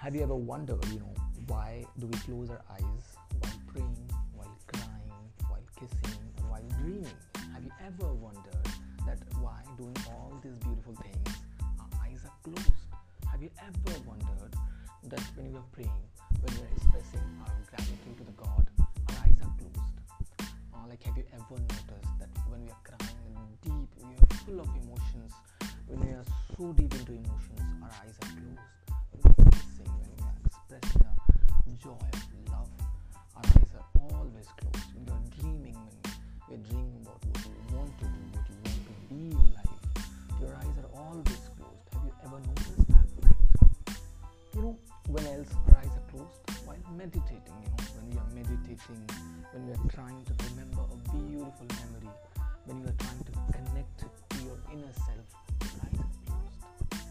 Have you ever wondered, you know, why do we close our eyes while praying, while crying, while kissing, or while dreaming? Have you ever wondered that why doing all these beautiful things our eyes are closed? Have you ever wondered that when we are praying, when we are expressing our gratitude to the God, our eyes are closed? Uh, like, have you ever noticed that when we are crying deep, we are full of emotions, when we are so deep into emotions, you know, when we are meditating, when we are trying to remember a beautiful memory, when you are trying to connect to your inner self, eyes are closed.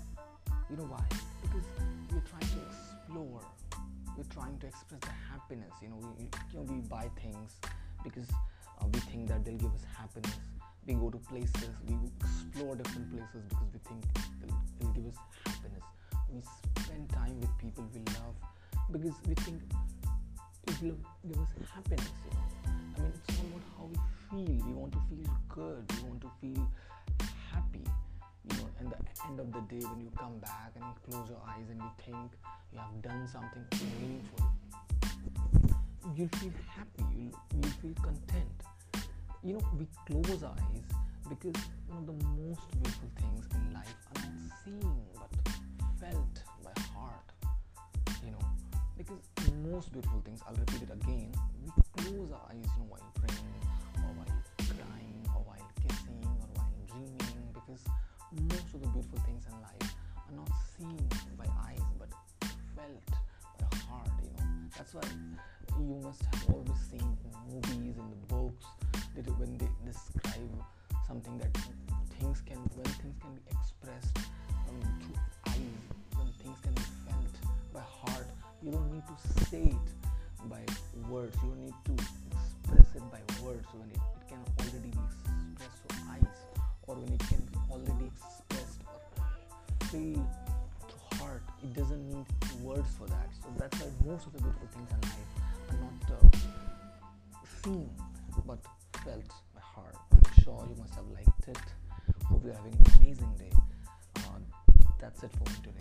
You know why? Because we're trying to explore. We're trying to express the happiness. You know, we, you know, we buy things because uh, we think that they'll give us happiness. We go to places, we explore different places because we think it'll, it'll give us happiness. We spend time with people we love because we think it give us happiness. You know, I mean, it's about how we feel. We want to feel good. We want to feel happy. You know, and the end of the day, when you come back and you close your eyes and you think you have done something meaningful, you'll feel happy. You'll, you'll feel content. You know, we close our eyes because one of the most beautiful things in life are not seen but most beautiful things, I'll repeat it again, we close our eyes, you know, while praying or while crying or while kissing or while dreaming because most of the beautiful things in life are not seen by eyes but felt by heart, you know. That's why you must have always seen movies, in to say it by words, you need to express it by words when it, it can already be expressed through eyes or when it can be already expressed through heart. It doesn't need words for that. So that's why most of the beautiful things in life are not uh, seen but felt by heart. I'm sure you must have liked it. Hope you're having an amazing day. Uh, that's it for me today.